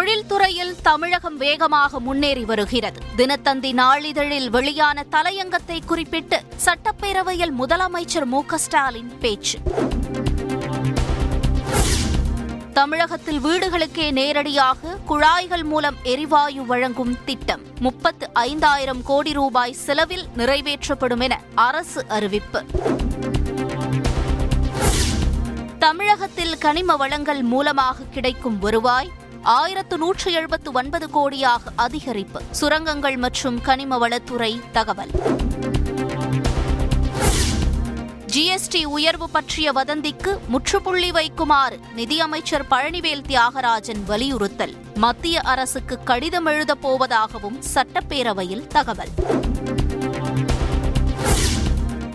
தொழில்துறையில் தமிழகம் வேகமாக முன்னேறி வருகிறது. தினத்தந்தி நாளிதழில் வெளியான தலையங்கத்தை குறிப்பிட்டு சட்டப்பேரவையில் முதலமைச்சர் மு ஸ்டாலின் பேச்சு. தமிழகத்தில் வீடுகளுக்கே நேரடியாக குழாய்கள் மூலம் எரிவாயு வழங்கும் திட்டம். முப்பத்து ஐந்தாயிரம் கோடி ரூபாய் செலவில் நிறைவேற்றப்படும் என அரசு அறிவிப்பு. தமிழகத்தில் கனிம வளங்கள் மூலமாக கிடைக்கும் வருவாய் ஆயிரத்து நூற்று எழுபத்து ஒன்பது கோடியாக அதிகரிப்பு. சுரங்கங்கள் மற்றும் கனிம வளத்துறை தகவல். ஜிஎஸ்டி உயர்வு பற்றிய வதந்திக்கு முற்றுப்புள்ளி வைக்குமாறு நிதியமைச்சர் பழனிவேல் தியாகராஜன் வலியுறுத்தல். மத்திய அரசுக்கு கடிதம் எழுதப் போவதாகவும் சட்டப்பேரவையில் தகவல்.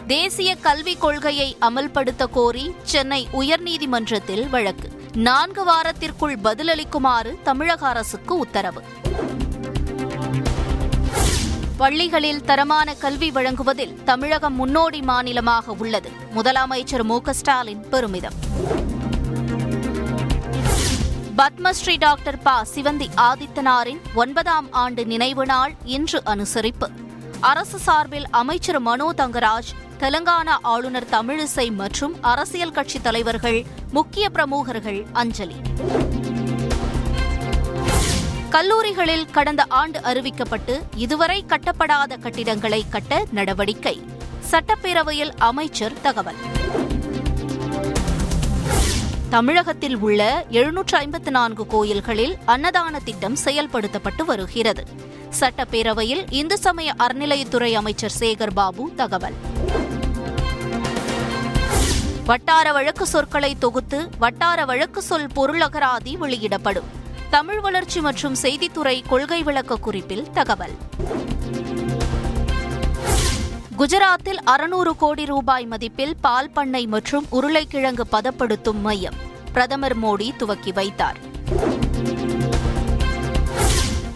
தேசிய கல்விக் கொள்கையை அமல்படுத்த கோரி சென்னை உயர்நீதிமன்றத்தில் வழக்கு. நான்கு வாரத்திற்குள் பதிலளிக்குமாறு தமிழக அரசுக்கு உத்தரவு. பள்ளிகளில் தரமான கல்வி வழங்குவதில் தமிழகம் முன்னோடி மாநிலமாக உள்ளது. முதலமைச்சர் மு ஸ்டாலின் பெருமிதம். பத்மஸ்ரீ டாக்டர் ப. சிவந்தி ஆதித்தனாரின் ஒன்பதாம் ஆண்டு நினைவு நாள் இன்று அனுசரிப்பு. அரசு சார்பில் அமைச்சர் மனோ தங்கராஜ் தெலங்கானா ஆளுநர் தமிழிசை மற்றும் அரசியல் கட்சித் தலைவர்கள் முக்கிய பிரமுகர்கள் அஞ்சலி. கல்லூரிகளில் கடந்த ஆண்டு அறிவிக்கப்பட்டு இதுவரை கட்டப்படாத கட்டிடங்களை கட்ட நடவடிக்கை. சட்டப்பேரவையில் அமைச்சர் தகவல். தமிழகத்தில் உள்ள எழுநூற்று ஐம்பத்து நான்கு கோயில்களில் அன்னதான திட்டம் செயல்படுத்தப்பட்டு வருகிறது. சட்டப்பேரவையில் இந்து சமய அறநிலையத்துறை அமைச்சர் சேகர் பாபு தகவல். வட்டார வழக்கு சொற்களை தொகுத்து வட்டார வழக்கு சொல் பொருளகராதி வெளியிடப்படும். தமிழ் வளர்ச்சி மற்றும் செய்தித்துறை கொள்கை விளக்க குறிப்பில் தகவல். குஜராத்தில் அறுநூறு கோடி ரூபாய் மதிப்பில் பால் பண்ணை மற்றும் உருளைக்கிழங்கு பதப்படுத்தும் மையம். பிரதமர் மோடி துவக்கி வைத்தார்.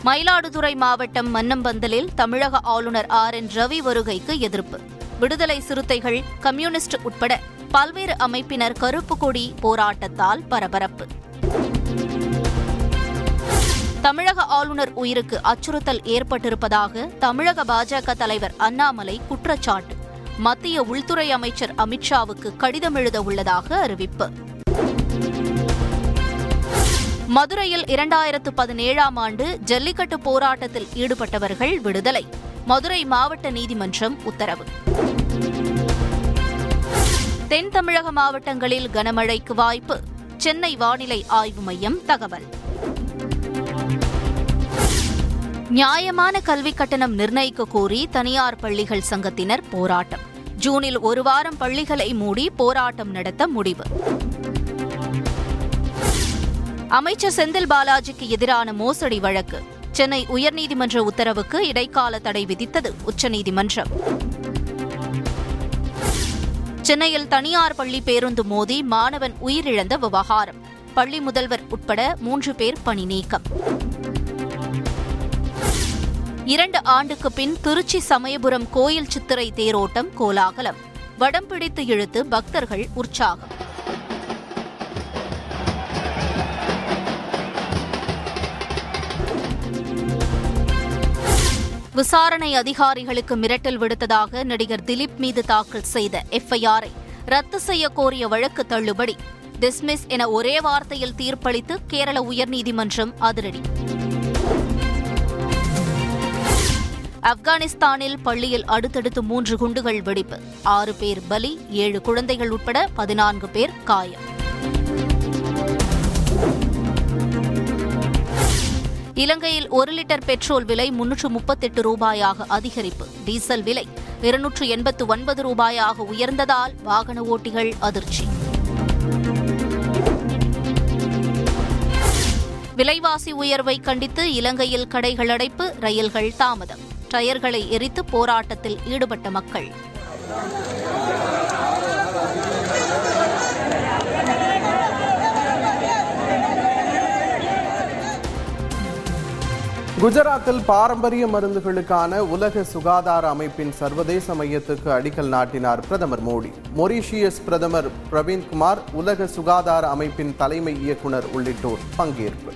மயிலாடுதுறை மாவட்டம் மன்னம்பந்தலில் தமிழக ஆளுநர் ஆர் என் ரவி வருகைக்கு எதிர்ப்பு. விடுதலை சிறுத்தைகள் கம்யூனிஸ்ட் உட்பட பல்வேறு அமைப்பினர் கருப்பு கொடி போராட்டத்தால் பரபரப்பு. தமிழக ஆளுநர் உயிருக்கு அச்சுறுத்தல் ஏற்பட்டிருப்பதாக தமிழக பாஜக தலைவர் அண்ணாமலை குற்றச்சாட்டு. மத்திய உள்துறை அமைச்சர் அமித்ஷாவுக்கு கடிதம் எழுத உள்ளதாக அறிவிப்பு. மதுரையில் இரண்டாயிரத்து பதினேழாம் ஆண்டு ஜல்லிக்கட்டு போராட்டத்தில் ஈடுபட்டவர்கள் விடுதலை. மதுரை மாவட்ட நீதிமன்றம் உத்தரவு. தென் தமிழக மாவட்டங்களில் கனமழைக்கு வாய்ப்பு. சென்னை வானிலை ஆய்வு மையம் தகவல். நியாயமான கல்விக் கட்டணம் நிர்ணயிக்க கோரி தனியார் பள்ளிகள் சங்கத்தினர் போராட்டம். ஜூனில் ஒரு வாரம் பள்ளிகளை மூடி போராட்டம் நடத்த முடிவு. அமைச்சர் செந்தில் பாலாஜிக்கு எதிரான மோசடி வழக்கு. சென்னை உயர்நீதிமன்ற உத்தரவுக்கு இடைக்கால தடை விதித்தது உச்சநீதிமன்றம். சென்னையில் தனியார் பள்ளி பேருந்து மோதி மாணவன் உயிரிழந்த விவகாரம். பள்ளி முதல்வர் உட்பட மூன்று பேர் பணி நீக்கம். இரண்டு ஆண்டுக்கு பின் திருச்சி சமயபுரம் கோயில் சித்திரை தேரோட்டம் கோலாகலம். வடம் பிடித்து இழுத்து பக்தர்கள் உற்சாகம். விசாரணை அதிகாரிகளுக்கு மிரட்டல் விடுத்ததாக நடிகர் திலீப் மீது தாக்கல் செய்த எஃப்ஐஆரை ரத்து செய்ய கோரிய வழக்கு தள்ளுபடி. டிஸ்மிஸ் என ஒரே வார்த்தையில் தீர்ப்பளித்து கேரள உயர்நீதிமன்றம் அதிரடி. ஆப்கானிஸ்தானில் பள்ளியில் அடுத்தடுத்து மூன்று குண்டுகள் வெடிப்பு. ஆறு பேர் பலி ஏழு குழந்தைகள் உட்பட பதினான்கு பேர் காயம். இலங்கையில் ஒரு லிட்டர் பெட்ரோல் விலை முன்னூற்று முப்பத்தெட்டு ரூபாயாக அதிகரிப்பு. டீசல் விலை இருநூற்று எண்பத்து ஒன்பது ரூபாயாக உயர்ந்ததால் வாகன ஓட்டிகள் அதிர்ச்சி. விலைவாசி உயர்வை கண்டித்து இலங்கையில் கடைகள் அடைப்பு ரயில்கள் தாமதம். டயர்களை எரித்து போராட்டத்தில் ஈடுபட்ட மக்கள். குஜராத்தில் பாரம்பரிய மருந்துகளுக்கான உலக சுகாதார அமைப்பின் சர்வதேச மையத்துக்கு அடிக்கல் நாட்டினார் பிரதமர் மோடி. மொரீஷியஸ் பிரதமர் பிரவீன்குமார் உலக சுகாதார அமைப்பின் தலைமை இயக்குனர் உள்ளிட்டோர் பங்கேற்பு.